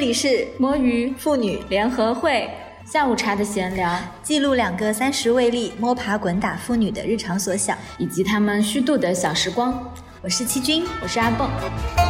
这里是摸鱼妇女联合会下午茶的闲聊，记录两个三十未立摸爬滚打妇女的日常所想，以及她们虚度的小时光。我是七君，我是阿蹦。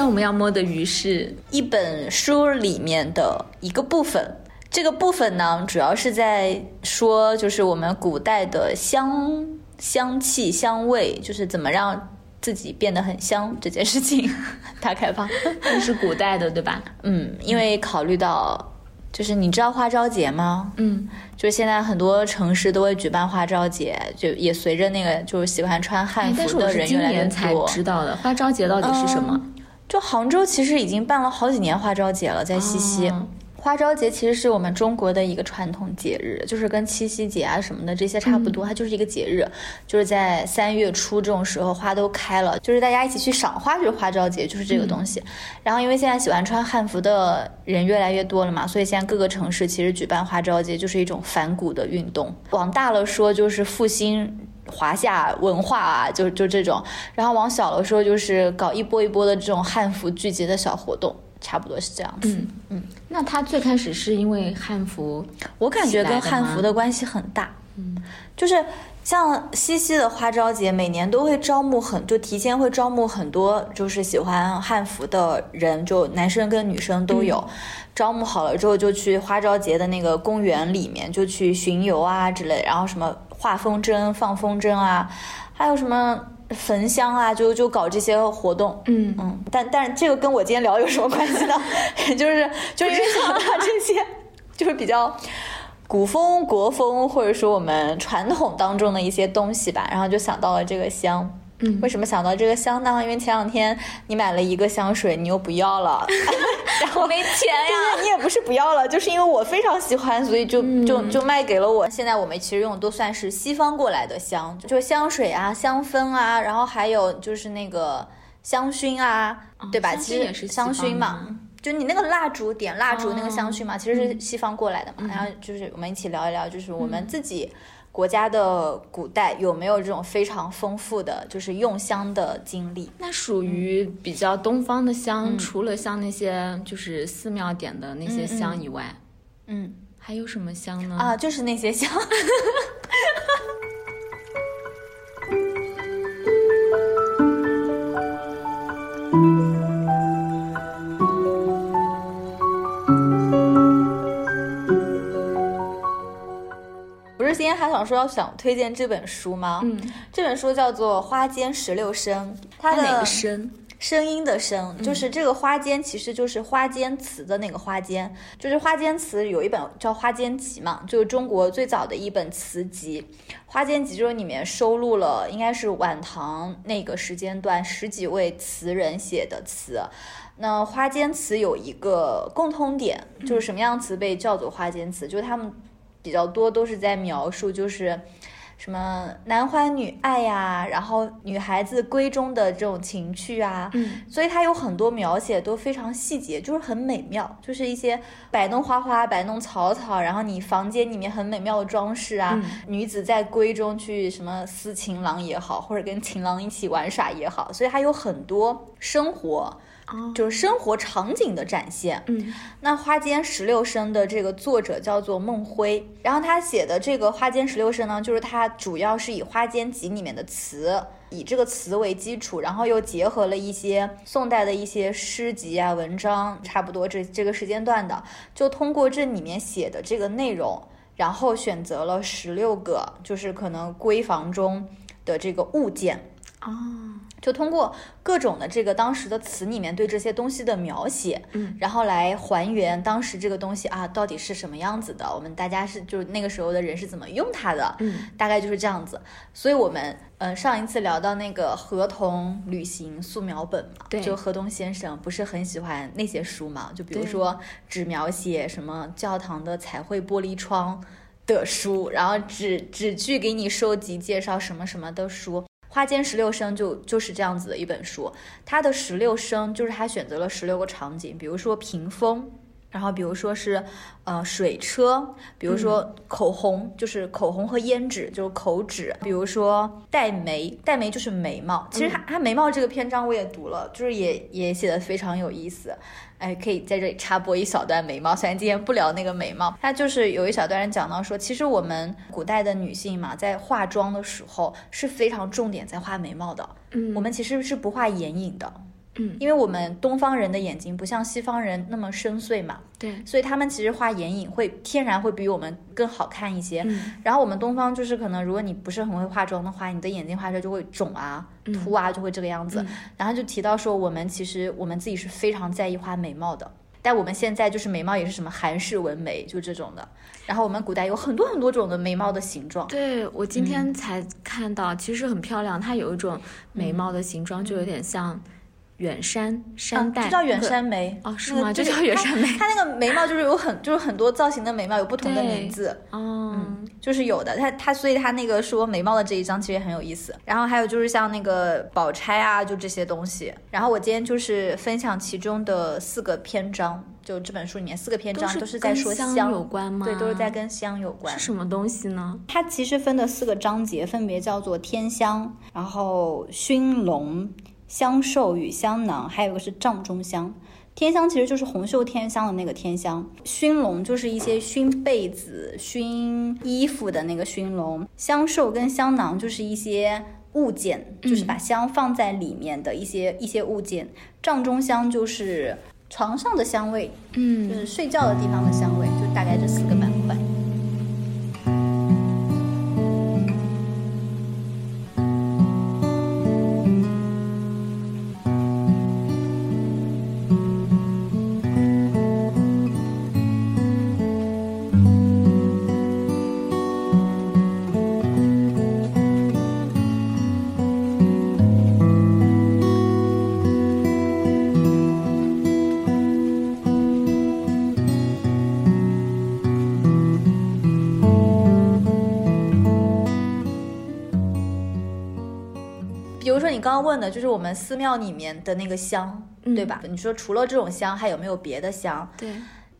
天我们要摸的鱼是一本书里面的一个部分。这个部分呢，主要是在说，就是我们古代的香香气、香味，就是怎么让自己变得很香这件事情。打开吧，这是古代的，对吧？嗯，因为考虑到，就是你知道花朝节吗？嗯，就是现在很多城市都会举办花朝节，就也随着那个就是喜欢穿汉服的人越来越才多。知道的花朝节到底是什么？就杭州其实已经办了好几年花朝节了，在西溪。哦花朝节其实是我们中国的一个传统节日，就是跟七夕节啊什么的这些差不多，它就是一个节日，就是在三月初这种时候花都开了，就是大家一起去赏花，就是花朝节，就是这个东西。然后因为现在喜欢穿汉服的人越来越多了嘛，所以现在各个城市其实举办花朝节就是一种反古的运动。往大了说就是复兴。华夏文化啊，就就这种，然后往小了说，就是搞一波一波的这种汉服聚集的小活动，差不多是这样子。嗯嗯，那他最开始是因为汉服，我感觉跟汉服的关系很大。嗯，就是像西溪的花朝节，每年都会招募很，就提前会招募很多，就是喜欢汉服的人，就男生跟女生都有。嗯招募好了之后，就去花朝节的那个公园里面，就去巡游啊之类，然后什么画风筝、放风筝啊，还有什么焚香啊，就就搞这些活动。嗯嗯，但但是这个跟我今天聊有什么关系呢？就是就是想到这些，就是比较古风、国风，或者说我们传统当中的一些东西吧，然后就想到了这个香。嗯为什么想到这个香呢？因为前两天你买了一个香水，你又不要了，然后没钱呀。你也不是不要了，就是因为我非常喜欢，所以就就就卖给了我。现在我们其实用的都算是西方过来的香，就香水啊、香氛啊，然后还有就是那个香薰啊，对吧？其实也是香薰嘛。就你那个蜡烛点蜡烛那个香薰嘛，其实是西方过来的嘛。然后就是我们一起聊一聊，就是我们自己国家的古代有没有这种非常丰富的就是用香的经历？那属于比较东方的香，除了像那些就是寺庙点的那些香以外，嗯还有什么香呢？啊，就是那些香。想说要想推荐这本书吗？嗯，这本书叫做《花间十六声》，它的哪个声？声音的声，就是这个花间，其实就是花间词的那个花间，就是花间词有一本叫《花间集》嘛，就是中国最早的一本词集，《花间集》就是里面收录了应该是晚唐那个时间段十几位词人写的词。那花间词有一个共通点，就是什么样词被叫做花间词，就是他们比较多都是在描述就是。什么男欢女爱呀、然后女孩子闺中的这种情趣啊，嗯，所以它有很多描写都非常细节，就是很美妙，就是一些摆弄花花、摆弄草草，然后你房间里面很美妙的装饰啊，嗯女子在闺中去什么思情郎也好，或者跟情郎一起玩耍也好，所以它有很多生活。哦，就是生活场景的展现。嗯那《花间十六声》的这个作者叫做孟辉，然后他写的这个《花间十六声》呢，就是他主要是以《花间集》里面的词，以这个词为基础，然后又结合了一些宋代的一些诗集啊、文章，差不多这这个时间段的，就通过这里面写的这个内容，然后选择了十六个，就是可能闺房中的这个物件。哦，就通过各种的这个当时的词里面对这些东西的描写，嗯，然后来还原当时这个东西啊到底是什么样子的，我们大家是就是那个时候的人是怎么用它的，嗯，大概就是这样子。所以我们呃上一次聊到那个合同旅行素描本嘛，对就河东先生不是很喜欢那些书嘛，就比如说只描写什么教堂的彩绘玻璃窗。的书，然后只只去给你收集介绍什么什么的书。花间十六声就就是这样子的一本书，它的十六声就是他选择了十六个场景，比如说屏风，然后比如说是呃水车，比如说口红，就是口红和胭脂，就是口脂，比如说黛眉，黛眉就是眉毛。其实它它眉毛这个篇章我也读了，就是也也写的非常有意思。哎，可以在这里插播一小段眉毛，虽然今天不聊那个眉毛，它就是有一小段人讲到说，其实我们古代的女性嘛，在化妆的时候是非常重点在画眉毛的，嗯我们其实是不画眼影的，嗯因为我们东方人的眼睛不像西方人那么深邃嘛，对，所以他们其实画眼影会天然会比我们更好看一些。嗯然后我们东方就是可能，如果你不是很会化妆的话，你的眼睛画出来就会肿啊、凸啊，就会这个样子。然后就提到说，我们其实我们自己是非常在意画眉毛的。但我们现在就是眉毛也是什么韩式纹眉，就这种的。然后我们古代有很多很多种的眉毛的形状。对我今嗯天才看到，其实很漂亮，它有一种眉毛的形状，就有点像远山山带，嗯就叫远山眉哦是那个就吗就叫远山眉它它那个眉毛就是有很就是很多造型的眉毛有不同的名字。哦，就是有的，它它所以它那个说眉毛的这一章其实也很有意思。然后还有就是像那个宝钗啊，就这些东西。然后我今天就是分享其中的四个篇章，就这本书里面四个篇章都都是在说跟香有关吗？对，都是在跟香有关是。什么东西呢？它其实分的四个章节分别叫做天香，然后熏笼、香寿与香囊，还有一个是帐中香。天香其实就是红袖添香的那个天香，熏笼就是一些熏被子、熏衣服的那个熏笼，香寿跟香囊就是一些物件，就是把香放在里面的一些一些物件。帐中香就是床上的香味，嗯就嗯，是睡觉的地方的香味，就大概这四个你刚刚问的，就是我们寺庙里面的那个香，嗯对吧？你说除了这种香，还有没有别的香？对，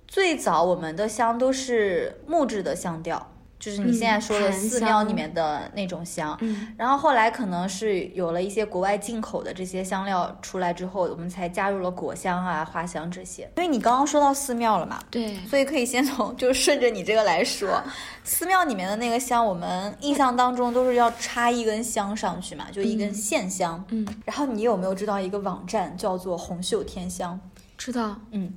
最早我们的香都是木质的香调，就是你现在说的寺庙里面的那种香。嗯然后后来可能是有了一些国外进口的这些香料出来之后，我们才加入了果香啊、花香这些。因为你刚刚说到寺庙了嘛，对，所以可以先从就顺着你这个来说，寺庙里面的那个香，我们印象当中都是要插一根香上去嘛，就一根线香。嗯，然后你有没有知道一个网站叫做红袖添香？知道，嗯，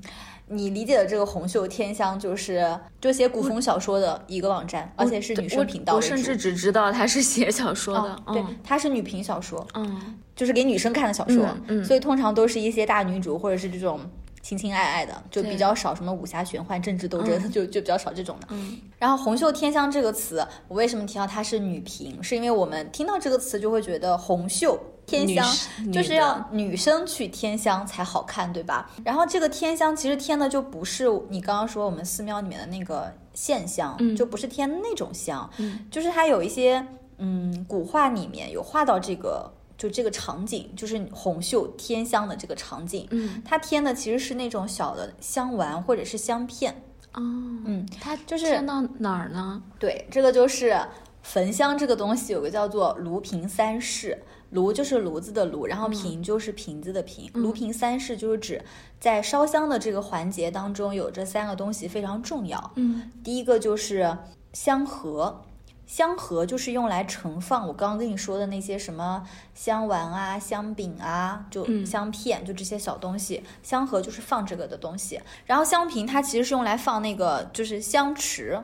你理解的这个红袖添香就是就写古风小说的一个网站，而且是女生频道。我甚至只知道她是写小说的嗯，，对嗯，它是女频小说，嗯就是给女生看的小说，嗯嗯所以通常都是一些大女主或者是这种情情爱爱的，就比较少什么武侠玄幻、政治斗争，就就比较少这种的。嗯然后“红袖添香”这个词，我为什么提到它是女频？是因为我们听到这个词就会觉得红袖添香就是要女生去添香才好看，对吧？然后这个添香其实添的就不是你刚刚说我们寺庙里面的那个线香，嗯就不是添那种香，嗯就是它有一些嗯古画里面有画到这个。就这个场景，就是红袖添香的这个场景，嗯它添的其实是那种小的香丸或者是香片，哦，嗯，它就是添到哪儿呢？对，这个就是焚香这个东西有个叫做炉瓶三式，炉就是炉子的炉，然后瓶就是瓶子的瓶，炉瓶三式就是指在烧香的这个环节当中有这三个东西非常重要。嗯第一个就是香盒。香盒就是用来盛放我刚刚跟你说的那些什么香丸啊、香饼啊，就嗯香片，就这些小东西。香盒就是放这个的东西，然后香瓶它其实是用来放那个就是香池，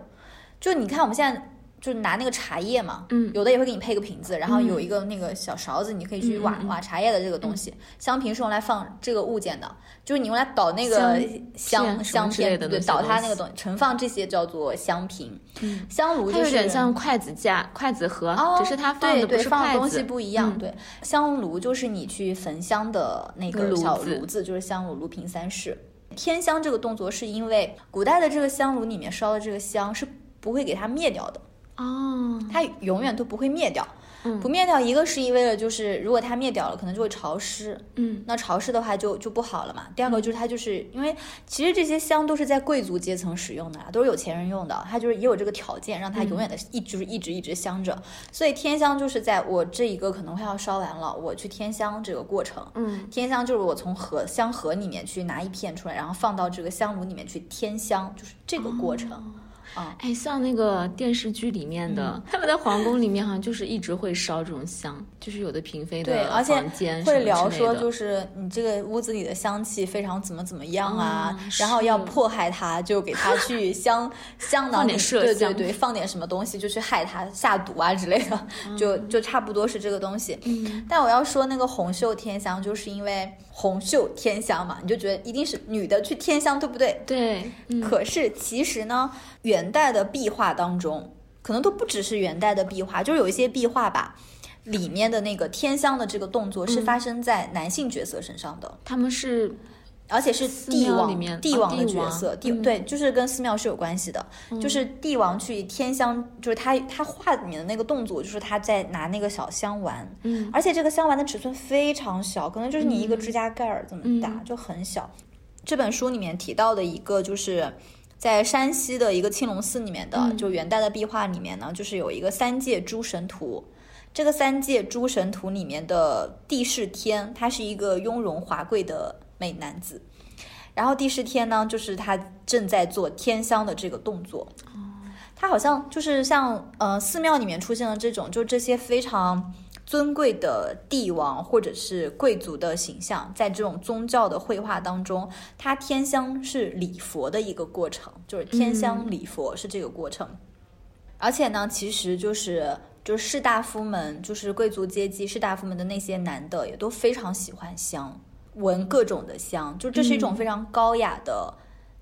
就你看我们现在就拿那个茶叶嘛，嗯有的也会给你配个瓶子，然后有一个那个小勺子，你可以去挖挖茶叶的这个东西。香瓶是用来放这个物件的，就是你用来倒那个香香片对，倒它那个东西，盛放这些叫做香瓶。嗯，香炉就是它有点像筷子架、筷子盒，哦，只是它放对对的不是筷子，放的东西不一样。嗯对，香炉就是你去焚香的那个炉小子炉子，就是香炉炉瓶三式。添香这个动作是因为古代的这个香炉里面烧的这个香是不会给它灭掉的，哦，它永远都不会灭掉。嗯不灭掉，一个是因为了就是如果它灭掉了，可能就会潮湿，嗯那潮湿的话就就不好了嘛。第二个就是它就是因为其实这些香都是在贵族阶层使用的啊，都是有钱人用的，它就是也有这个条件让它永远的一直一直一直香着。所以添香就是在我这一个可能快要烧完了，我去添香这个过程。嗯添香就是我从盒香盒里面去拿一片出来，然后放到这个香炉里面去添香，就是这个过程。啊、哎，像那个电视剧里面的，嗯。他们在皇宫里面好像就是一直会烧这种香，就是有的嫔妃对，的而且会聊说，就是你这个屋子里的香气非常怎么怎么样啊，啊然后要迫害他，就给他去 香香囊里，放点香对对对，放点什么东西就去害他下毒啊之类的，就就差不多是这个东西。嗯。但我要说那个红袖添香，就是因为红袖添香嘛，你就觉得一定是女的去添香，对不对？对，嗯。可是其实呢，元代的壁画当中，可能都不只是元代的壁画，就是有一些壁画吧，里面的那个添香的这个动作嗯是发生在男性角色身上的，他们是而且是帝王里面哦帝王的角色，帝嗯。对，就是跟寺庙是有关系的，就是帝王去添香，就是他他画里面的那个动作，就是他在拿那个小香丸，嗯。而且这个香丸的尺寸非常小，可能就是你一个指甲盖儿这么大，嗯。就很小。这本书里面提到的一个就是。在山西的一个青龙寺里面的，嗯就元代的壁画里面呢，就是有一个三界诸神图。这个三界诸神图里面的帝释天，他是一个雍容华贵的美男子。然后帝释天呢，就是他正在做天香的这个动作。他好像就是像呃寺庙里面出现的这种，就这些非常尊贵的帝王或者是贵族的形象，在这种宗教的绘画当中，它天香是礼佛的一个过程，就是天香礼佛是这个过程。而且呢，其实就是就是士大夫们，就是贵族阶级士大夫们的那些男的，也都非常喜欢香，闻各种的香，就这是一种非常高雅的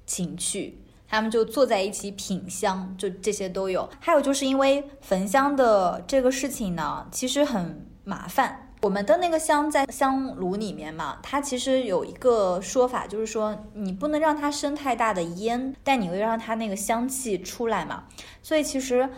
情趣。他们就坐在一起品香，就这些都有。还有就是因为焚香的这个事情呢，其实很麻烦。我们的那个香在香炉里面嘛，它其实有一个说法，就是说你不能让它生太大的烟，但你会让它那个香气出来嘛。所以其实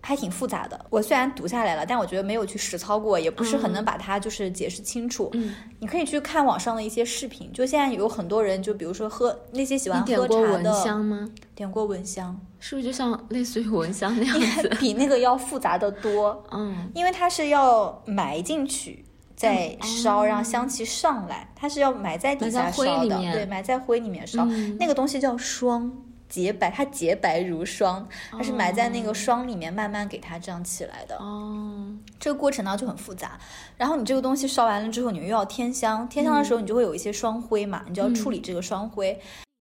还挺复杂的。我虽然读下来了，但我觉得没有去实操过，也不是很能把它就是解释清楚。嗯，你可以去看网上的一些视频，就现在有很多人，就比如说喝那些喜欢你点喝过蚊茶的，香吗？点过蚊香，是不是就像类似于蚊香那样子？比那个要复杂的多，嗯因为它是要埋进去。再烧，哦让香气上来，它是要埋在底下烧的，对，埋在灰里面烧。嗯那个东西叫霜，洁白，它洁白如霜，它是埋在那个霜里面，慢慢给它这样起来的。哦，这个过程呢就很复杂，然后你这个东西烧完了之后，你又要添香，添香的时候你就会有一些霜灰嘛，你就要处理这个霜灰。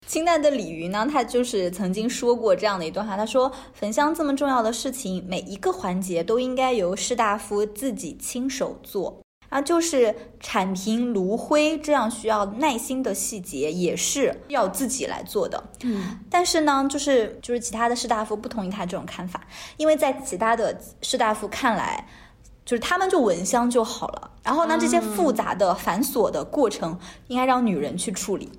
清代的李渔呢，他就是曾经说过这样的一段话，他说：“焚香这么重要的事情，每一个环节都应该由士大夫自己亲手做。”啊，就是铲平炉灰这样需要耐心的细节，也是要自己来做的。嗯但是呢，就是就是其他的士大夫不同意他这种看法，因为在其他的士大夫看来，就是他们就闻香就好了。然后呢，这些复杂的、繁琐的过程应该让女人去处理。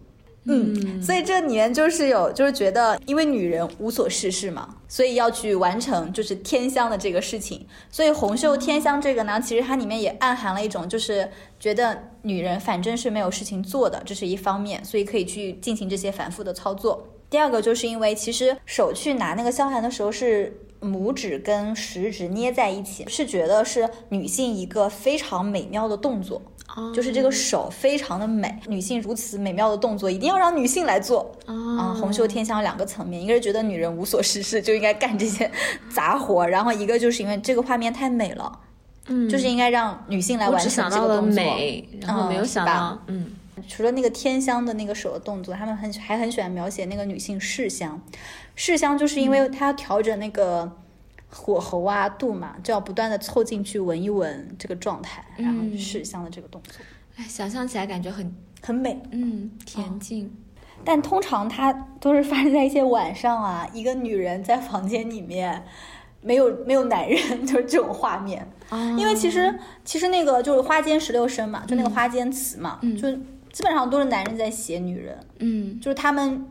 嗯，所以这里面就是有，就是觉得，因为女人无所事事嘛，所以要去完成就是天香的这个事情。所以红袖添香这个呢，其实它里面也暗含了一种，就是觉得女人反正是没有事情做的，这是一方面，所以可以去进行这些反复的操作。第二个就是因为其实手去拿那个香环的时候是拇指跟食指捏在一起，是觉得是女性一个非常美妙的动作。哦就是这个手非常的美，女性如此美妙的动作一定要让女性来做。啊、啊红袖添香两个层面，一个是觉得女人无所事事就应该干这些 杂活，然后一个就是因为这个画面太美了，嗯，就是应该让女性来完成这个动作。美，然后没有想到，嗯。除了那个添香的那个手的动作，他们很还很喜欢描写那个女性试香。试香就是因为她要调整那个火候啊、度嘛，就要不断的凑进去闻一闻这个状态，然后嗯试香的这个动作哎，想象起来感觉很很美。嗯恬静。但通常它都是发生在一些晚上啊，一个女人在房间里面，没有没有男人，就是这种画面。啊因为其实其实那个就是花间十六声嘛，就那个花间词嘛，嗯就基本上都是男人在写女人，嗯就是他们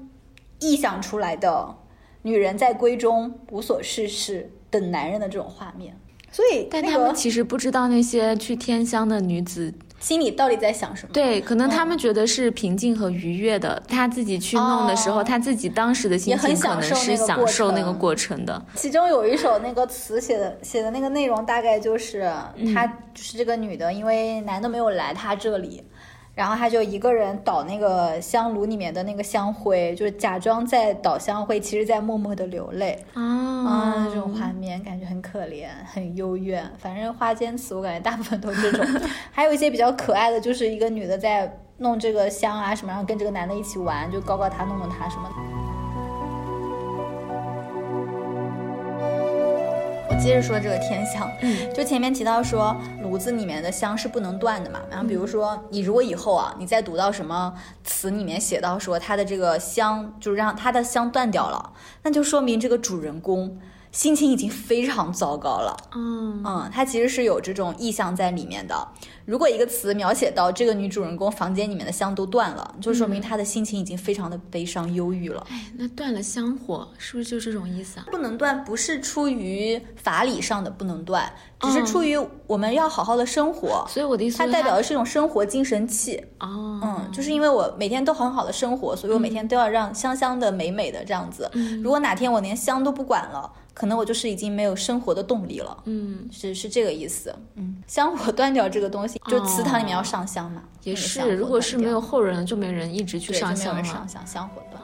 臆想出来的女人在闺中无所事事等男人的这种画面。所以，但他们其实不知道那些去天香的女子 心里到底在想什么。对，可能他们觉得是平静和愉悦的。他自己去弄的时候，他自自己当时的心情可能是享受那个过程的。其中有一首那个词写的写的那个内容，大概就是她就是这个女的，因为男的没有来她这里。然后他就一个人倒那个香炉里面的那个香灰，就是假装在倒香灰，其实在默默的流泪啊，这种画面感觉很可怜，很幽怨。反正花间词我感觉大部分都是这种，还有一些比较可爱的，就是一个女的在弄这个香啊什么，然后跟这个男的一起玩，就搞搞他，弄弄他什么。接着说这个天香，嗯，就前面提到说炉子里面的香是不能断的嘛。然后比如说你如果以后啊，你再读到什么词里面写到说它的这个香就是让它的香断掉了，那就说明这个主人公。心情已经非常糟糕了，嗯嗯，他其实是有这种意象在里面的。如果一个词描写到这个女主人公房间里面的香都断了，就说明她的心情已经非常的悲伤忧郁了。哎，那断了香火是不是就这种意思啊？不能断，不是出于法理上的不能断，只是出于我们要好好的生活。所以我的意思，它代表的是一种生活精神气。哦，嗯，就是因为我每天都很好的生活，所以我每天都要让香香的、美美的这样子。如果哪天我连香都不管了。可能我就是已经没有生活的动力了，嗯，是是这个意思，嗯，香火断掉这个东西，就祠堂里面要上香嘛，也是，如果是没有后人，就没人一直去上香了，上香，香火断。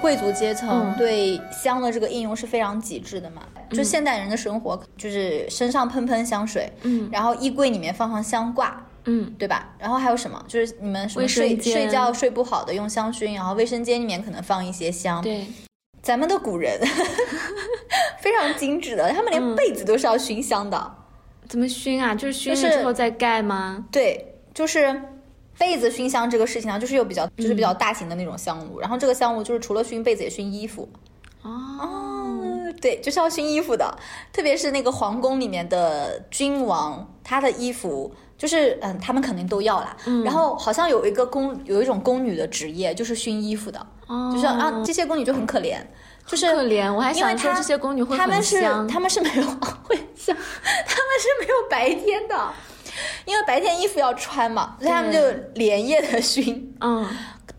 贵族阶层对香的这个应用是非常极致的嘛？就现代人的生活，就是身上喷喷香水，嗯，然后衣柜里面放放香挂，嗯，对吧？然后还有什么？就是你们什么睡睡觉睡不好的用香薰，然后卫生间里面可能放一些香。对，咱们的古人 非常精致的，他们连被子都是要熏香的。怎么熏啊？就是熏了之后再盖吗？对，就是。被子熏香这个事情呢，就是有比较，就是比较大型的那种香炉，然后这个香炉就是除了熏被子也熏衣服。哦，对，就是要熏衣服的，特别是那个皇宫里面的君王，他的衣服就是嗯，他们肯定都要啦。然后好像有一个宫，有一种宫女的职业就是熏衣服的，就是啊，这些宫女就很可怜，就是可怜。我还想说这些宫女会很香，他们是没有会香，他们是没有白天的。因为白天衣服要穿嘛，所以他们就连夜的熏。嗯。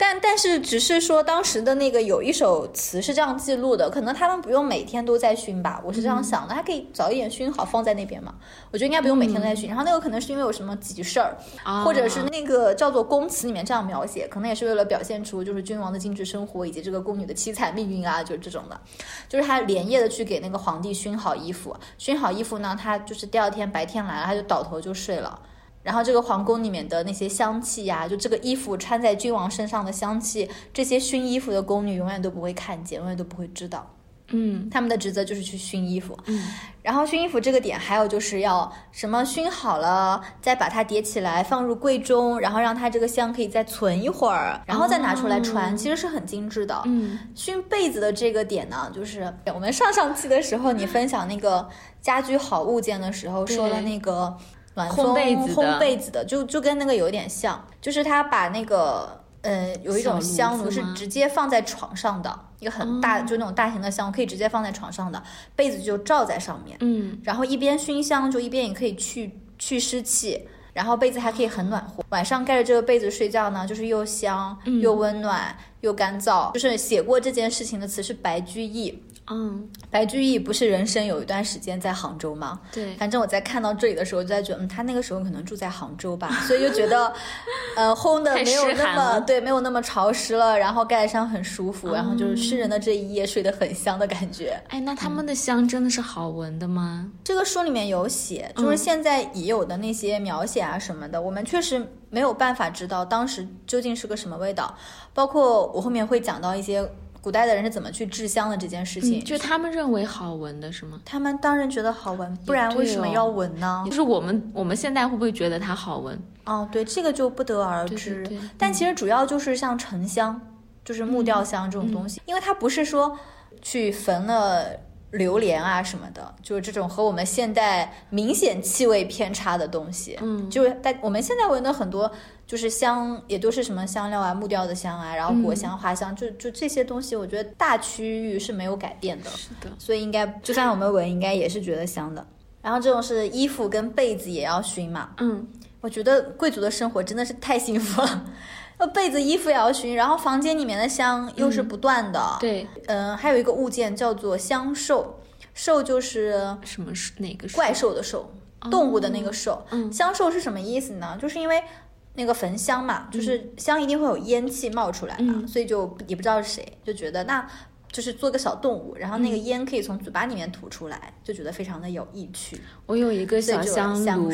但但是只是说当时的那个有一首词是这样记录的，可能他们不用每天都在熏吧，我是这样想的，还可以早一点熏好放在那边嘛。我觉得应该不用每天都在熏。然后那个可能是因为有什么急事儿，或者是那个叫做宫词里面这样描写，可能也是为了表现出就是君王的精致生活以及这个宫女的凄惨命运啊，就是这种的。就是他连夜的去给那个皇帝熏好衣服，熏好衣服呢，他就是第二天白天来了，他就倒头就睡了。然后这个皇宫里面的那些香气呀，就这个衣服穿在君王身上的香气，这些熏衣服的宫女永远都不会看见，永远都不会知道。嗯，他们的职责就是去熏衣服。嗯，然后熏衣服这个点还有就是要什么熏好了，再把它叠起来放入柜中，然后让它这个香可以再存一会儿，然后再拿出来穿，其实是很精致的。嗯，熏被子的这个点呢，就是我们上上期的时候你分享那个家居好物件的时候说的那个。暖风烘被子的，就就跟那个有点像，就是他把那个，呃，有一种香炉是直接放在床上的，一个很大，就那种大型的香，可以直接放在床上的，被子就罩在上面，嗯，然后一边熏香，就一边也可以去去湿气，然后被子还可以很暖和，晚上盖着这个被子睡觉呢，就是又香又温暖又干燥。就是写过这件事情的词是白居易。嗯，白居易不是人生有一段时间在杭州吗？对，反正我在看到这里的时候，就在觉得，嗯，他那个时候可能住在杭州吧，所以就觉得，呃，烘的没有那么对，没有那么潮湿了，然后盖上很舒服，然后就是诗人的这一夜睡得很香的感觉。哎，那他们的香真的是好闻的吗？这个书里面有写，就是现在已有的那些描写啊什么的，我们确实没有办法知道当时究竟是个什么味道，包括我后面会讲到一些。古代的人是怎么去制香的这件事情？就他们认为好闻的是吗？他们当然觉得好闻，不然为什么要闻呢？就是我们我们现在会不会觉得它好闻？哦，对，这个就不得而知。但其实主要就是像沉香，就是木调香这种东西，因为它不是说去焚了。榴莲啊什么的，就是这种和我们现代明显气味偏差的东西。嗯，就是在我们现在闻的很多，就是香也都是什么香料啊、木调的香啊，然后果香、花香，就就这些东西，我觉得大区域是没有改变的。是的，所以应该就算我们闻，应该也是觉得香的。然后这种是衣服跟被子也要熏嘛。嗯，我觉得贵族的生活真的是太幸福了。被子、衣服也要熏，然后房间里面的香又是不断的。对，嗯，还有一个物件叫做香兽，兽就是什么哪个怪兽的兽，动物的那个兽。嗯，香兽是什么意思呢？就是因为那个焚香嘛，就是香一定会有烟气冒出来嘛，所以就也不知道是谁就觉得那就是做个小动物，然后那个烟可以从嘴巴里面吐出来，就觉得非常的有意趣。我有一个小香炉。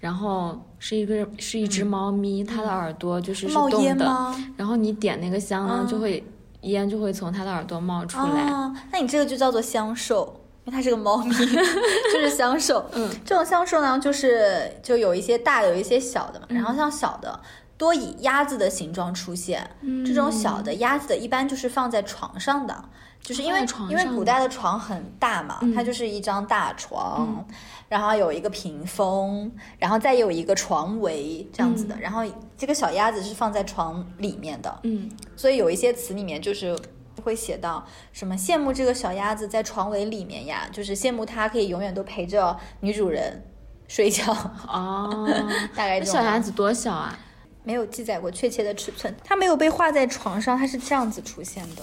然后是一个是一只猫咪，它的耳朵就是是动的，然后你点那个香呢，就会烟就会从它的耳朵冒出来。那你这个就叫做香兽，因为它是个猫咪，就是香兽。嗯，这种香兽呢，就是就有一些大的，有一些小的嘛。然后像小的多以鸭子的形状出现，这种小的鸭子的一般就是放在床上的，就是因为因为古代的床很大嘛，它就是一张大床。然后有一个屏风，然后再有一个床围这样子的，然后这个小鸭子是放在床里面的，嗯，所以有一些词里面就是会写到什么羡慕这个小鸭子在床围里面呀，就是羡慕它可以永远都陪着女主人睡觉哦，大概这小鸭子多小啊？没有记载过确切的尺寸，它没有被画在床上，它是这样子出现的。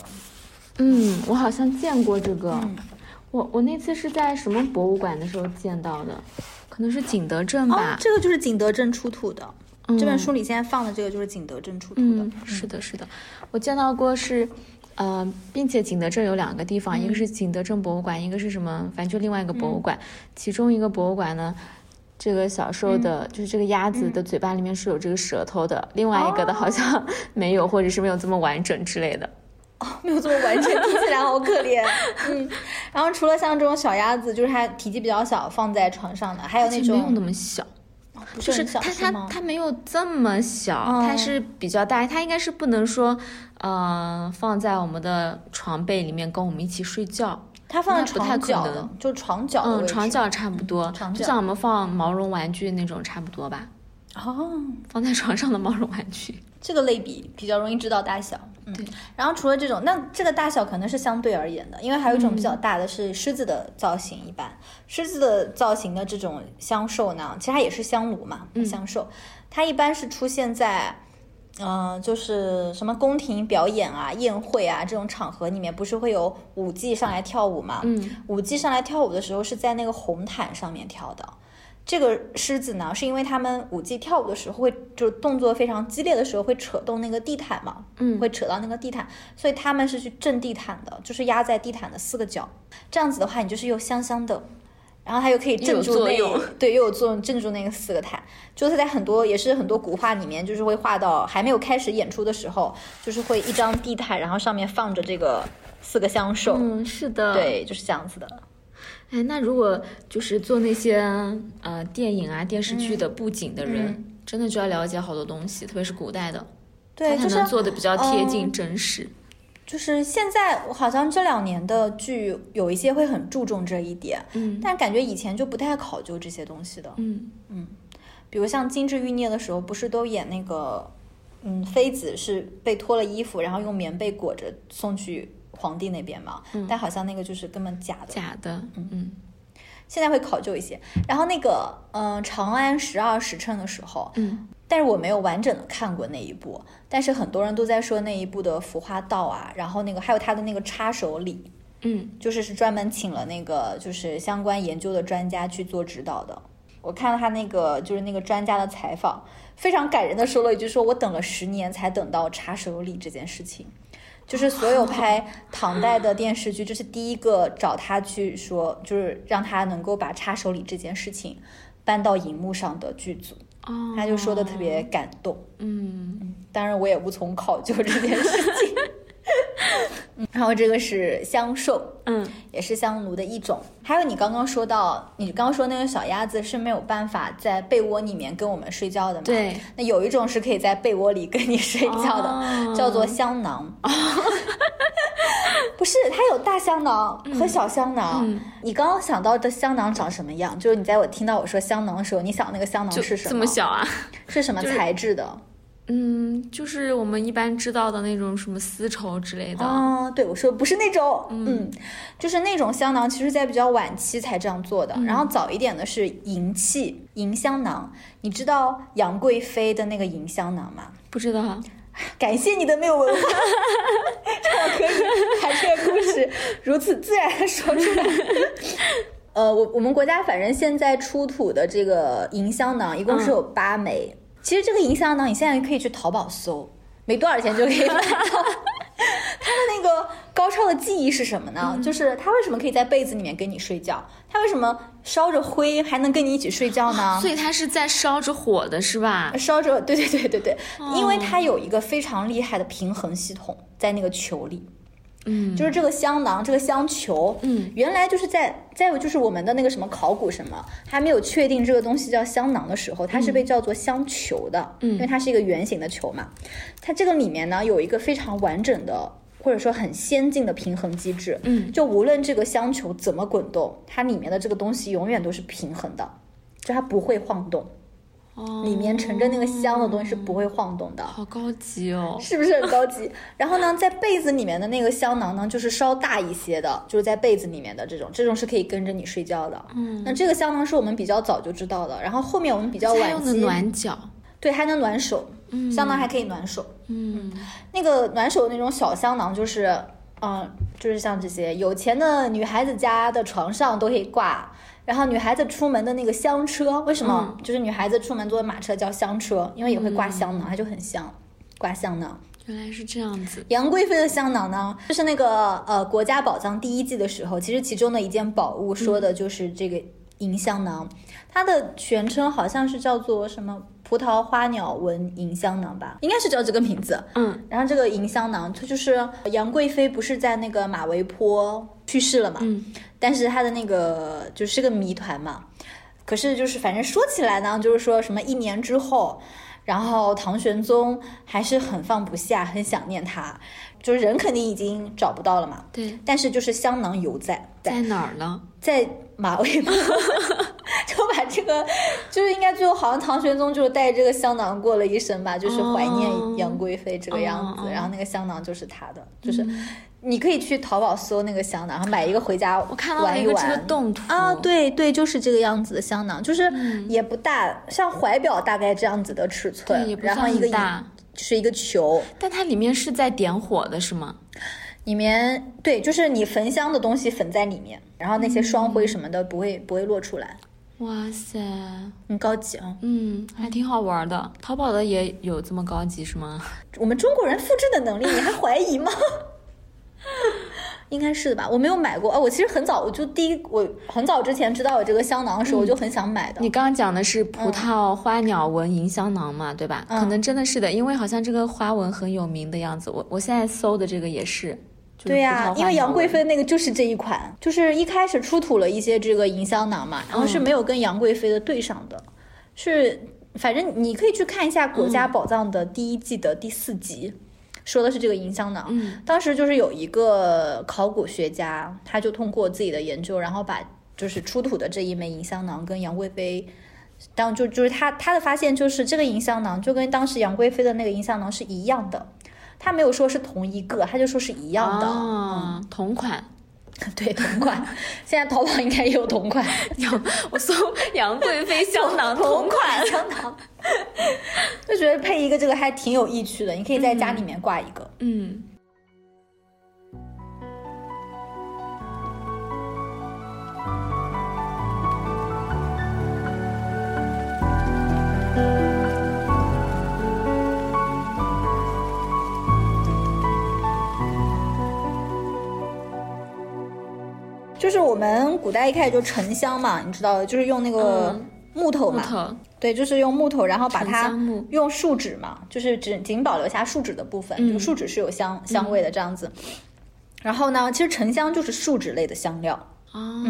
嗯，我好像见过这个。我我那次是在什么博物馆的时候见到的，可能是景德镇吧。这个就是景德镇出土的，这本书里现在放的这个就是景德镇出土的。是的，是的，我见到过是，呃，并且景德镇有两个地方，一个是景德镇博物馆，一个是什么，反正就另外一个博物馆。其中一个博物馆呢，这个小兽的，就是这个鸭子的嘴巴里面是有这个舌头的，另外一个的好像没有，或者是没有这么完整之类的。哦，没有这么完整，听起来好可怜。嗯，然后除了像这种小鸭子，就是它体积比较小，放在床上的，还有那种没有那么小，就是它它它没有这么小，它是比较大，它应该是不能说，呃，放在我们的床被里面跟我们一起睡觉。它放在床角的，就床角嗯，床角差不多，就像我们放毛绒玩具那种差不多吧。哦，放在床上的毛绒玩具，这个类比比较容易知道大小。对，然后除了这种，那这个大小可能是相对而言的，因为还有一种比较大的是狮子的造型。一般狮子的造型的这种香兽呢，其实它也是香炉嘛，香兽，它一般是出现在，嗯，就是什么宫廷表演啊、宴会啊这种场合里面，不是会有舞伎上来跳舞嘛？嗯，舞伎上来跳舞的时候是在那个红毯上面跳的。这个狮子呢，是因为他们舞技跳舞的时候会，就是动作非常激烈的时候会扯动那个地毯嘛，嗯，会扯到那个地毯，所以他们是去震地毯的，就是压在地毯的四个角，这样子的话，你就是又香香的，然后它又可以镇住那，对，又有作用镇住那个四个毯，就是在很多也是很多古画里面，就是会画到还没有开始演出的时候，就是会一张地毯，然后上面放着这个四个香兽，嗯，是的，对，就是这样子的。哎，那如果就是做那些呃电影啊电视剧的布景的人，真的就要了解好多东西，特别是古代的，对，才能做的比较贴近真实。就是现在好像这两年的剧有一些会很注重这一点，嗯，但感觉以前就不太考究这些东西的，嗯嗯，比如像《金枝欲孽》的时候，不是都演那个，嗯，妃子是被脱了衣服，然后用棉被裹着送去。皇帝那边嘛，但好像那个就是根本假的，假的，嗯嗯。现在会考究一些，然后那个，嗯，《长安十二时辰》的时候，嗯，但是我没有完整的看过那一部，但是很多人都在说那一部的服化道啊，然后那个还有他的那个插手礼，嗯，就是是专门请了那个就是相关研究的专家去做指导的。我看了他那个就是那个专家的采访，非常感人的说了一句：说我等了十年才等到插手礼这件事情。就是所有拍唐代的电视剧，这是第一个找他去说，就是让他能够把插手礼这件事情搬到荧幕上的剧组。哦，他就说的特别感动。嗯，当然我也无从考究这件事情。然后这个是香兽，嗯，也是香炉的一种。还有你刚刚说到，你刚刚说那个小鸭子是没有办法在被窝里面跟我们睡觉的嘛？对。那有一种是可以在被窝里跟你睡觉的，哦叫做香囊。不是，它有大香囊和小香囊。嗯你刚刚想到的香囊长什么样？就是你在我听到我说香囊的时候，你想那个香囊是什么？这么小啊？是什么材质的？嗯，就是我们一般知道的那种什么丝绸之类的。哦，对，我说不是那种，嗯，就是那种香囊，其实在比较晚期才这样做的。然后早一点的是银器银香囊，你知道杨贵妃的那个银香囊吗？不知道。感谢你的没有文化，让我可以把这个故事如此自然的说出来。呃，我我们国家反正现在出土的这个银香囊一共是有八枚。其实这个银香呢你现在可以去淘宝搜，没多少钱就可以买到。它的那个高超的技艺是什么呢？就是它为什么可以在被子里面跟你睡觉？它为什么烧着灰还能跟你一起睡觉呢？所以它是在烧着火的，是吧？烧着，对对对对对，因为它有一个非常厉害的平衡系统在那个球里。嗯，就是这个香囊，这个香球，嗯，原来就是在再有就是我们的那个什么考古什么还没有确定这个东西叫香囊的时候，它是被叫做香球的，嗯。因为它是一个圆形的球嘛。它这个里面呢有一个非常完整的或者说很先进的平衡机制，嗯，就无论这个香球怎么滚动，它里面的这个东西永远都是平衡的，就它不会晃动，哦，里面盛着那个香的东西是不会晃动的。好高级哦。是不是很高级？然后呢，在被子里面的那个香囊呢，就是稍大一些的，就是在被子里面的这种，这种是可以跟着你睡觉的。嗯，那这个香囊是我们比较早就知道的，然后后面我们比较晚它用的，暖脚。对，还能暖手，嗯香囊还可以暖手。嗯那个暖手的那种小香囊，就是，嗯，就是像这些有钱的女孩子家的床上都可以挂。然后女孩子出门的那个香车，为什么？就是女孩子出门坐的马车叫香车，因为也会挂香囊，它就很香，挂香囊。原来是这样子。杨贵妃的香囊呢，就是那个呃《国家宝藏》第一季的时候，其实其中的一件宝物说的就是这个银香囊，它的全称好像是叫做什么葡萄花鸟纹银香囊吧，应该是叫这个名字。嗯然后这个银香囊，它就是杨贵妃不是在那个马嵬坡去世了嘛，嗯。但是他的那个就是个谜团嘛。可是就是反正说起来呢，就是说什么一年之后，然后唐玄宗还是很放不下，很想念他，就是人肯定已经找不到了嘛。对，但是就是香囊犹在，在。哪儿呢？在马嵬坡，就把这个，就是应该最后好像唐玄宗就是带这个香囊过了一生吧，就是怀念杨贵妃这个样子，然后那个香囊就是他的，就是你可以去淘宝搜那个香囊，然后买一个回家我看到玩一玩。了一个这个动图啊，，对对，就是这个样子的香囊，就是嗯也不大，像怀表大概这样子的尺寸，对，也不算然后一个很大，就是一个球，但它里面是在点火的，是吗？里面对，就是你焚香的东西粉在里面，然后那些双灰什么的不会、不会落出来，哇塞，很高级啊。嗯，还挺好玩的。淘宝的也有这么高级是吗？我们中国人复制的能力，你还怀疑吗？应该是的吧，我没有买过。哦，我其实很早，我就第一，我很早之前知道有这个香囊的时候，我就很想买的。你刚刚讲的是葡萄花鸟纹银香囊嘛，对吧？嗯可能真的是的，因为好像这个花纹很有名的样子。我我现在搜的这个也是，对呀、因为杨贵妃那个就是这一款，就是一开始出土了一些这个银香囊嘛，然后是没有跟杨贵妃的对上的，是反正你可以去看一下《国家宝藏》的第一季的第四集，说的是这个银香囊。嗯当时就是有一个考古学家，他就通过自己的研究，然后把就是出土的这一枚银香囊跟杨贵妃。当就就是他他的发现就是这个银香囊就跟当时杨贵妃的那个银香囊是一样的，他没有说是同一个，他就说是一样的。啊，同款。对，同款，现在淘宝应该也有同款，有我搜杨贵妃 香囊同款，香囊，就觉得配一个这个还挺有意趣的，你可以在家里面挂一个。嗯。就是我们古代一开始就沉香嘛，你知道的，就是用那个嗯木头嘛，木头，对，就是用木头，然后把它用树脂嘛，就是只仅保留下树脂的部分，嗯就树脂是有香香味的这样子。然后呢，其实沉香就是树脂类的香料，哦，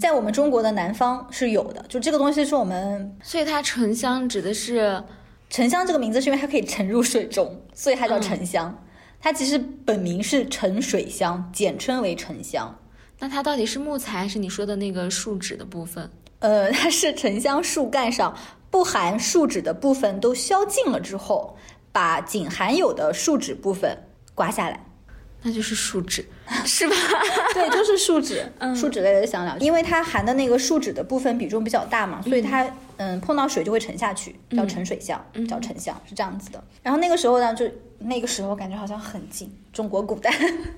在我们中国的南方是有的，就这个东西是我们所以它沉香指的是沉香这个名字是因为它可以沉入水中，所以它叫沉香。它其实本名是沉水香，简称为沉香。那它到底是木材还是你说的那个树脂的部分？呃，它是沉香树干上不含树脂的部分都削尽了之后，把仅含有的树脂部分刮下来。那就是树脂，是吧？对，就是树脂，树脂类的香料，因为它含的那个树脂的部分比重比较大嘛，所以它嗯碰到水就会沉下去，叫沉水香，叫沉香是这样子的。然后那个时候呢，就那个时候感觉好像很近，中国古代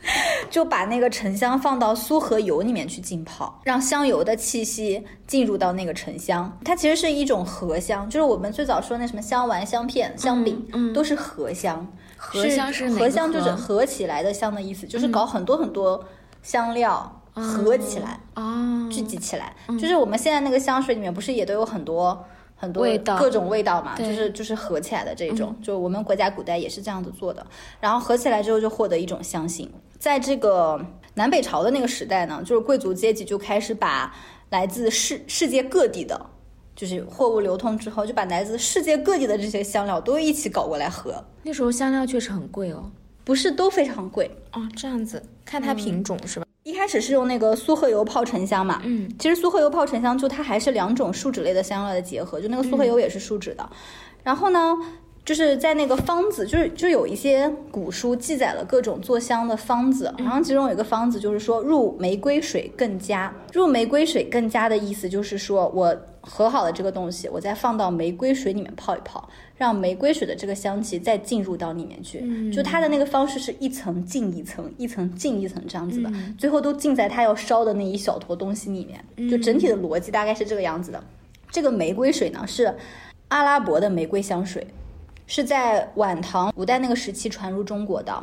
就把那个沉香放到苏合油里面去浸泡，让香油的气息进入到那个沉香。它其实是一种合香，就是我们最早说那什么香丸、香片、香饼，嗯都是合香。合香是合香，就是合合起来的香的意思，就是搞很多很多香料合起来。啊，聚集起来，就是我们现在那个香水里面不是也都有很多很多味道各种味道嘛，对就是就是合起来的这种，就我们国家古代也是这样子做的，然后合起来之后就获得一种香型。在这个南北朝的那个时代呢，就是贵族阶级就开始把来自世世界各地的。就是货物流通之后，就把来自世界各地的这些香料都一起搞过来喝，那时候香料确实很贵哦。不是都非常贵。哦，这样子，看它品种是吧？一开始是用那个苏合油泡沉香嘛，嗯，其实苏合油泡沉香就它还是两种树脂类的香料的结合，就那个苏合油也是树脂的。然后呢，就是在那个方子，就是就有一些古书记载了各种做香的方子，然后其中有一个方子就是说入玫瑰水更佳，入玫瑰水更佳的意思就是说我和好了这个东西，我再放到玫瑰水里面泡一泡，让玫瑰水的这个香气再进入到里面去。就它的那个方式是一层进一层，一层进一层这样子的，最后都浸在它要烧的那一小坨东西里面。就整体的逻辑大概是这个样子的。这个玫瑰水呢是阿拉伯的玫瑰香水。是在晚唐古代那个时期传入中国的，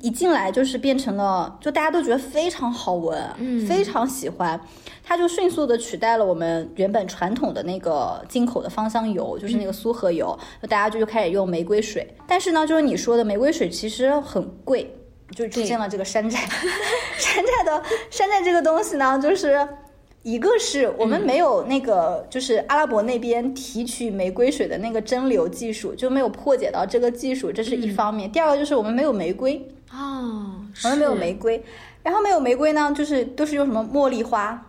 一进来就是变成了，就大家都觉得非常好闻，嗯非常喜欢，它就迅速的取代了我们原本传统的那个进口的芳香油，就是那个苏合油，就大家就开始用玫瑰水。但是呢，就是你说的玫瑰水其实很贵，就出现了这个山寨，山寨的山寨这个东西呢，就是。一个是我们没有那个，就是阿拉伯那边提取玫瑰水的那个蒸馏技术，就没有破解到这个技术，这是一方面。第二个就是我们没有玫瑰，哦，我们没有玫瑰，然后没有玫瑰呢，就是都是用什么茉莉花，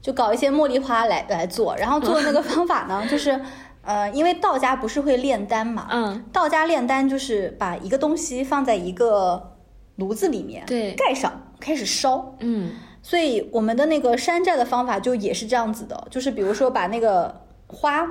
就搞一些茉莉花来来做，然后做的那个方法呢，就是呃，因为道家不是会炼丹嘛，嗯，道家炼丹就是把一个东西放在一个炉子里面，对。盖上开始烧，嗯，所以我们的那个山寨的方法就也是这样子的，就是比如说把那个花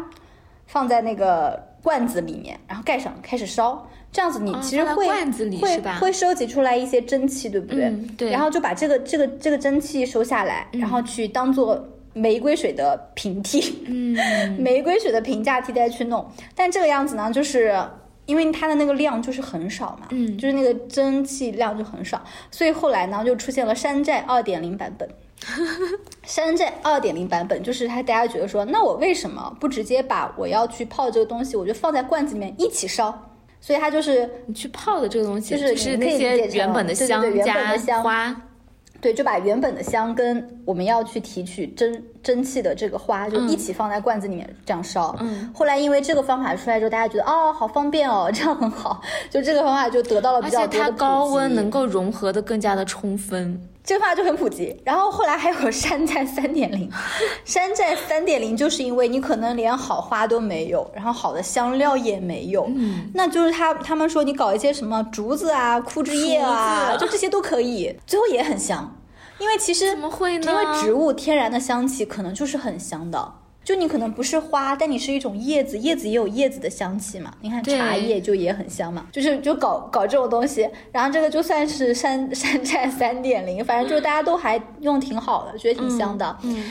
放在那个罐子里面，然后盖上开始烧，这样子你其实会、罐子里会吧会收集出来一些蒸汽，对不对？嗯对然后就把这个这个这个蒸汽收下来，然后去当做玫瑰水的平替，嗯，玫瑰水的平价替代去弄。但这个样子呢，就是因为它的那个量就是很少嘛，嗯就是那个蒸汽量就很少，所以后来呢就出现了山寨二点零版本。山寨二点零版本就是他大家觉得说，那我为什么不直接把我要去泡这个东西，我就放在罐子里面一起烧？所以它就是你去泡的这个东西，就是是你那些原本的香加的香花，对，就把原本的香跟我们要去提取蒸蒸汽的这个花，就一起放在罐子里面这样烧。嗯，后来因为这个方法出来之后，大家觉得哦，好方便哦，这样很好，就这个方法就得到了比而且它较多的普高温能够融合的更加的充分。这个方法就很普及。然后后来还有山寨三点零，山寨三点零就是因为你可能连好花都没有，然后好的香料也没有，嗯，那就是他他们说你搞一些什么竹子啊、枯枝叶啊，就这些都可以，最后也很香。因为其实怎么会呢？因为植物天然的香气可能就是很香的，就你可能不是花，但你是一种叶子，叶子也有叶子的香气嘛。你看茶叶就也很香嘛，就是就搞搞这种东西，然后这个就算是山山寨三点零，反正就大家都还用挺好的，觉得挺香的。嗯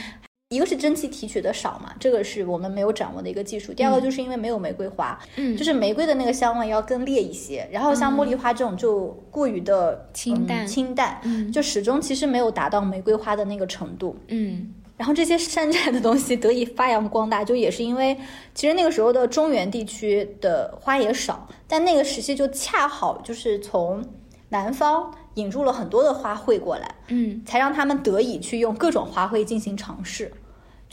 一个是蒸汽提取的少嘛，这个是我们没有掌握的一个技术。第二个就是因为没有玫瑰花，嗯。就是玫瑰的那个香味要更烈一些，然后像茉莉花这种就过于的清淡嗯清淡，嗯。就始终其实没有达到玫瑰花的那个程度。嗯。然后这些山寨的东西得以发扬光大，就也是因为其实那个时候的中原地区的花也少，但那个时期就恰好就是从南方引入了很多的花卉过来，嗯。才让他们得以去用各种花卉进行尝试，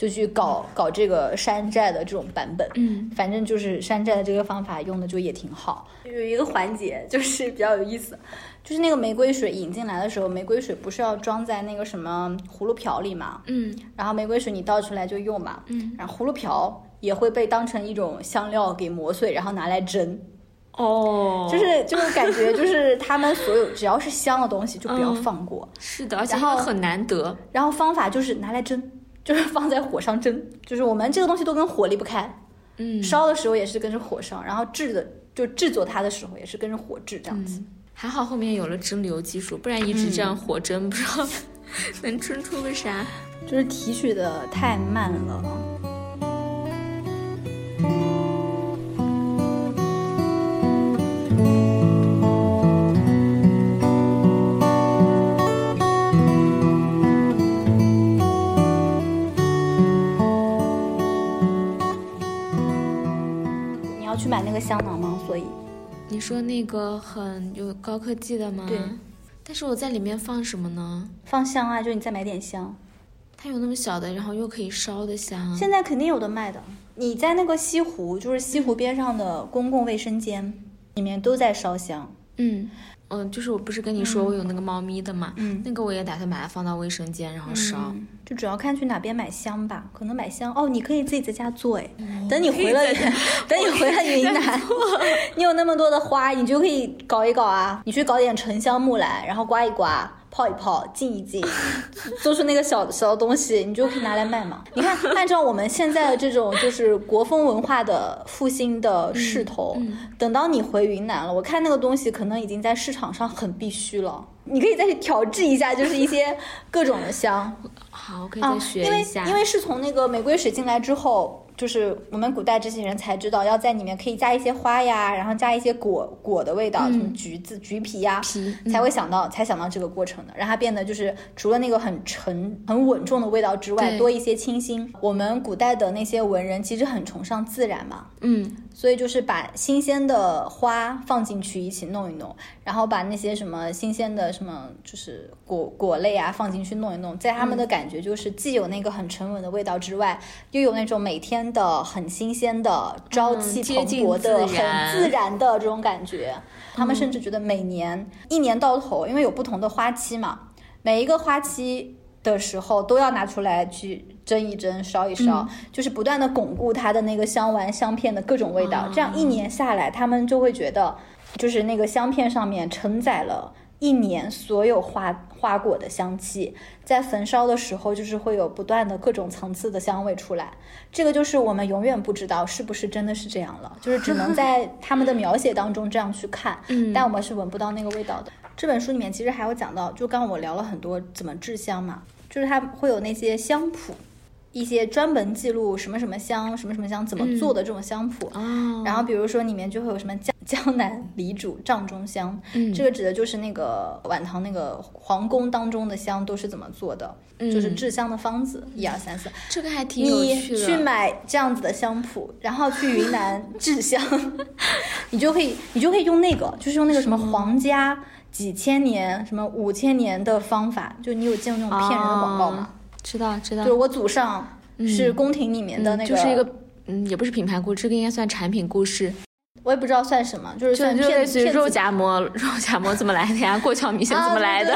就去搞搞这个山寨的这种版本。嗯反正就是山寨的这个方法用的就也挺好。有一个环节就是比较有意思，就是那个玫瑰水引进来的时候，玫瑰水不是要装在那个什么葫芦瓢里嘛？嗯然后玫瑰水你倒出来就用嘛，嗯，然后葫芦瓢也会被当成一种香料给磨碎，然后拿来蒸，哦，就是就是感觉就是他们所有只要是香的东西就不要嗯放过，是的，而且然后很难得。然后方法就是拿来蒸，就是放在火上蒸，就是我们这个东西都跟火离不开，嗯，烧的时候也是跟着火烧，然后制的就制作它的时候也是跟着火制这样子。还好后面有了蒸馏技术，不然一直这样火蒸，不知道 能蒸出个啥。就是提取的太慢了。买那个香囊吗？所以你说那个很有高科技的吗？对。但是我在里面放什么呢？放香啊，就你再买点香。它有那么小的，然后又可以烧的香。现在肯定有的卖的。你在那个西湖，就是西湖边上的公共卫生间，里面都在烧香。嗯嗯，就是我不是跟你说我有那个猫咪的嘛，嗯那个我也打算把它放到卫生间，然后烧。嗯就主要看去哪边买香吧，可能买香哦，你可以自己在家做哎。嗯等你回了，等你回了云南，你有那么多的花，你就可以搞一搞啊。你去搞点沉香木来，然后刮一刮，泡一泡，浸一浸，做出那个小小的东西，你就可以拿来卖嘛。你看，按照我们现在的这种就是国风文化的复兴的势头，嗯等到你回云南了，我看那个东西可能已经在市场上很必须了。你可以再去调制一下，就是一些各种的香。好，我可以啊再，学因为一下。因为是从那个玫瑰水进来之后，就是我们古代这些人才知道要在里面可以加一些花呀，然后加一些果果的味道，什么橘子、橘皮呀，皮才会想到才想到这个过程的，让它变得就是除了那个很沉、很稳重的味道之外，多一些清新。我们古代的那些文人其实很崇尚自然嘛，嗯所以就是把新鲜的花放进去一起弄一弄，然后把那些什么新鲜的什么就是果果类啊放进去弄一弄，在他们的感觉就是既有那个很沉稳的味道之外，又有那种每天的很新鲜的朝气蓬勃的、自很自然的这种感觉。他们甚至觉得每年一年到头，因为有不同的花期嘛，每一个花期的时候都要拿出来去蒸一蒸、烧一烧，就是不断的巩固它的那个香丸、香片的各种味道。这样一年下来，他们就会觉得，就是那个香片上面承载了。一年所有花花果的香气，在焚烧的时候，就是会有不断的各种层次的香味出来。这个就是我们永远不知道是不是真的是这样了，就是只能在他们的描写当中这样去看，嗯但我们是闻不到那个味道的。这本书里面其实还有讲到，就刚刚我聊了很多怎么制香嘛，就是它会有那些香谱，一些专门记录什么什么香、什么什么香怎么做的这种香谱。哦，然后比如说里面就会有什么江 江南李主帐中香，嗯这个指的就是那个晚唐那个皇宫当中的香都是怎么做的，就是嗯制香的方子，一二三四。这个还挺有你趣的。去买这样子的香谱，然后去云南制香，你就可以，你就可以用那个，就是用那个什么皇家几千年、什么五千年的方法，就你有见过那种骗人的广告吗？哦知道知道就是，我祖上是宫廷里面的那个，嗯就是一个嗯，也不是品牌故事，这个应该算产品故事，我也不知道算什么，就是就算骗就类似于肉夹馍，肉夹馍怎么来的呀？过桥米线怎么来的？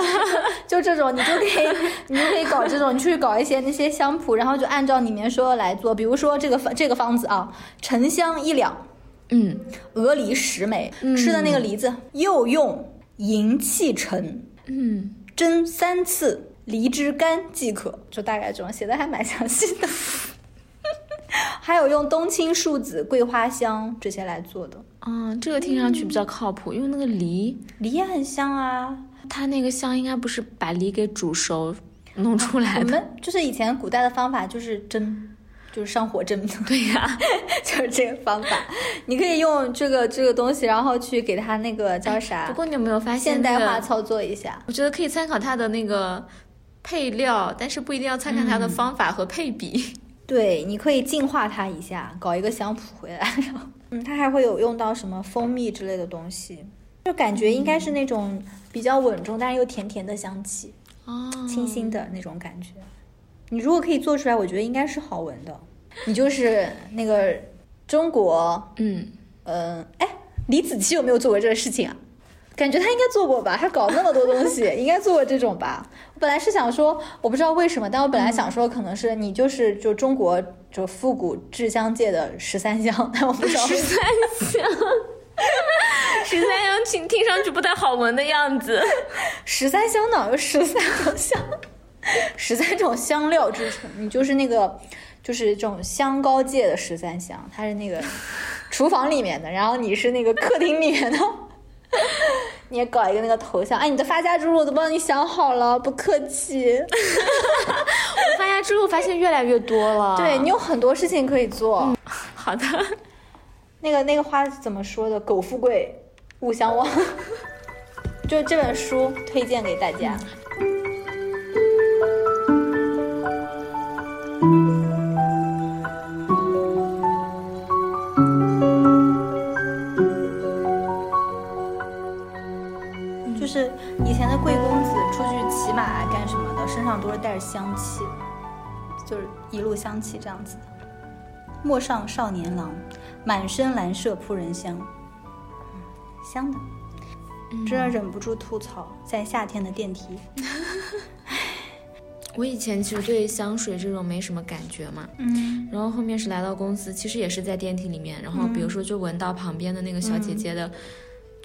就这种，你就可以，你就可以搞这种，你去搞一些那些香谱，然后就按照里面说的来做。比如说这个方这个方子啊，沉香一两，嗯鹅梨十枚，吃的那个梨子又用银气沉，嗯，蒸三次，梨汁干即可。就大概这种，写的还蛮详细的。还有用冬青树籽、桂花香这些来做的，嗯，这个听上去比较靠谱，因为那个梨，梨也很香啊。它那个香应该不是把梨给煮熟，弄出来的。我们就是以前古代的方法就是蒸，就是上火蒸。对呀、就是这个方法，你可以用这个这个东西，然后去给它那个叫啥不？过你有没有发现、现那个，代化操作一下。我觉得可以参考它的那个配料，但是不一定要参考它的方法和配比。对，你可以净化它一下，搞一个香谱回来，然后，嗯，它还会有用到什么蜂蜜之类的东西，就感觉应该是那种比较稳重，但是又甜甜的香气，哦，清新的那种感觉。你如果可以做出来，我觉得应该是好闻的。你就是那个中国，嗯，嗯，哎，李子柒有没有做过这个事情啊？感觉他应该做过吧，他搞那么多东西，应该做过这种吧。我本来是想说，我不知道为什么，但我本来想说，可能是你就是就中国就复古制香界的十三香，但我不知道。十三香，十三香听听上去不太好闻的样子。十三香哪有十三香？十三种香料制成，你就是那个就是这种香膏界的十三香，它是那个厨房里面的，然后你是那个客厅里面的。你也搞一个那个头像，哎，你的发家之路我都帮你想好了，不客气。我发家之路发现越来越多了。对你有很多事情可以做。好的，那个那个话怎么说的？苟富贵，勿相忘。就这本书推荐给大家。就气，就是一路香气这样子的。陌上少年郎，满身兰麝扑人香，嗯香的，真的忍不住吐槽，在夏天的电梯，我以前其实对香水这种没什么感觉嘛，嗯然后后面是来到公司，其实也是在电梯里面，然后比如说就闻到旁边的那个小姐姐的，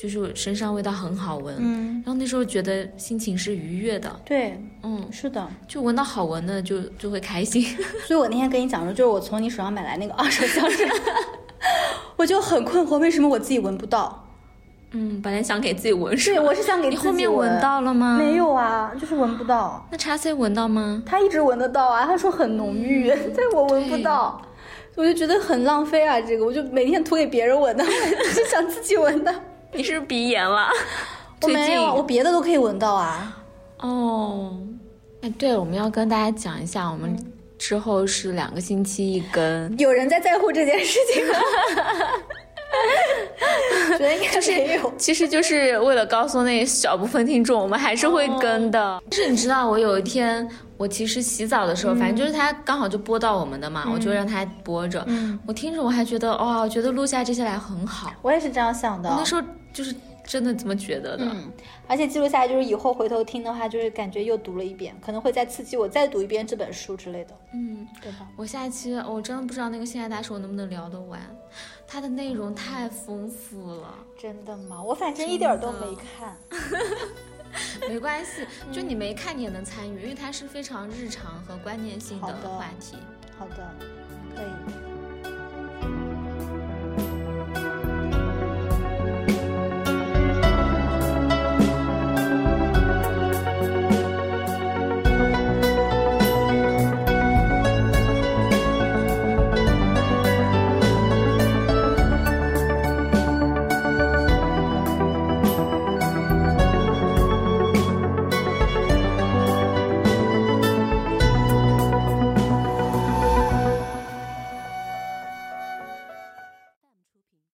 就是身上味道很好闻，嗯，然后那时候觉得心情是愉悦的，对，嗯，是的。就闻到好闻的就就会开心。所以我那天跟你讲说，就是我从你手上买来那个二手香水，我就很困惑，为什么我自己闻不到？嗯，本来想给自己闻是，我是想给你自己后面闻到了吗？没。有啊，就是闻不到。那叉 C 闻到吗？他一直闻得到啊，他说很浓郁，但我闻不到，我就觉得很浪费啊。这个我就每天涂给别人闻的，我是想自己闻的。你是不是鼻炎了？我没有啊，我别的都可以闻到啊。哦，哎，对了，我们要跟大家讲一下，我们之后是两个星期一更，有人在在乎这件事情吗？觉得应该是有。其实就是为了告诉那小部分听众，我们还是会跟的。就是你知道，我有一天，我其实洗澡的时候，反正就是他刚好就播到我们的嘛，我就让他播着。嗯，我听着我还觉得，哦，觉得录下这些来很好。我也是这样想的。那时候就是真的这么觉得的。嗯，而且记录下来，就是以后回头听的话，就是感觉又读了一遍，可能会再刺激我再读一遍这本书之类的，嗯，对吧？我下一期我真的不知道那个现代大师我能不能聊得完，它的内容太丰富了。真的吗？我反正一点儿都没看。没关系，就你没看你也能参与，因为它是非常日常和观念性的好的话题。好的，可以。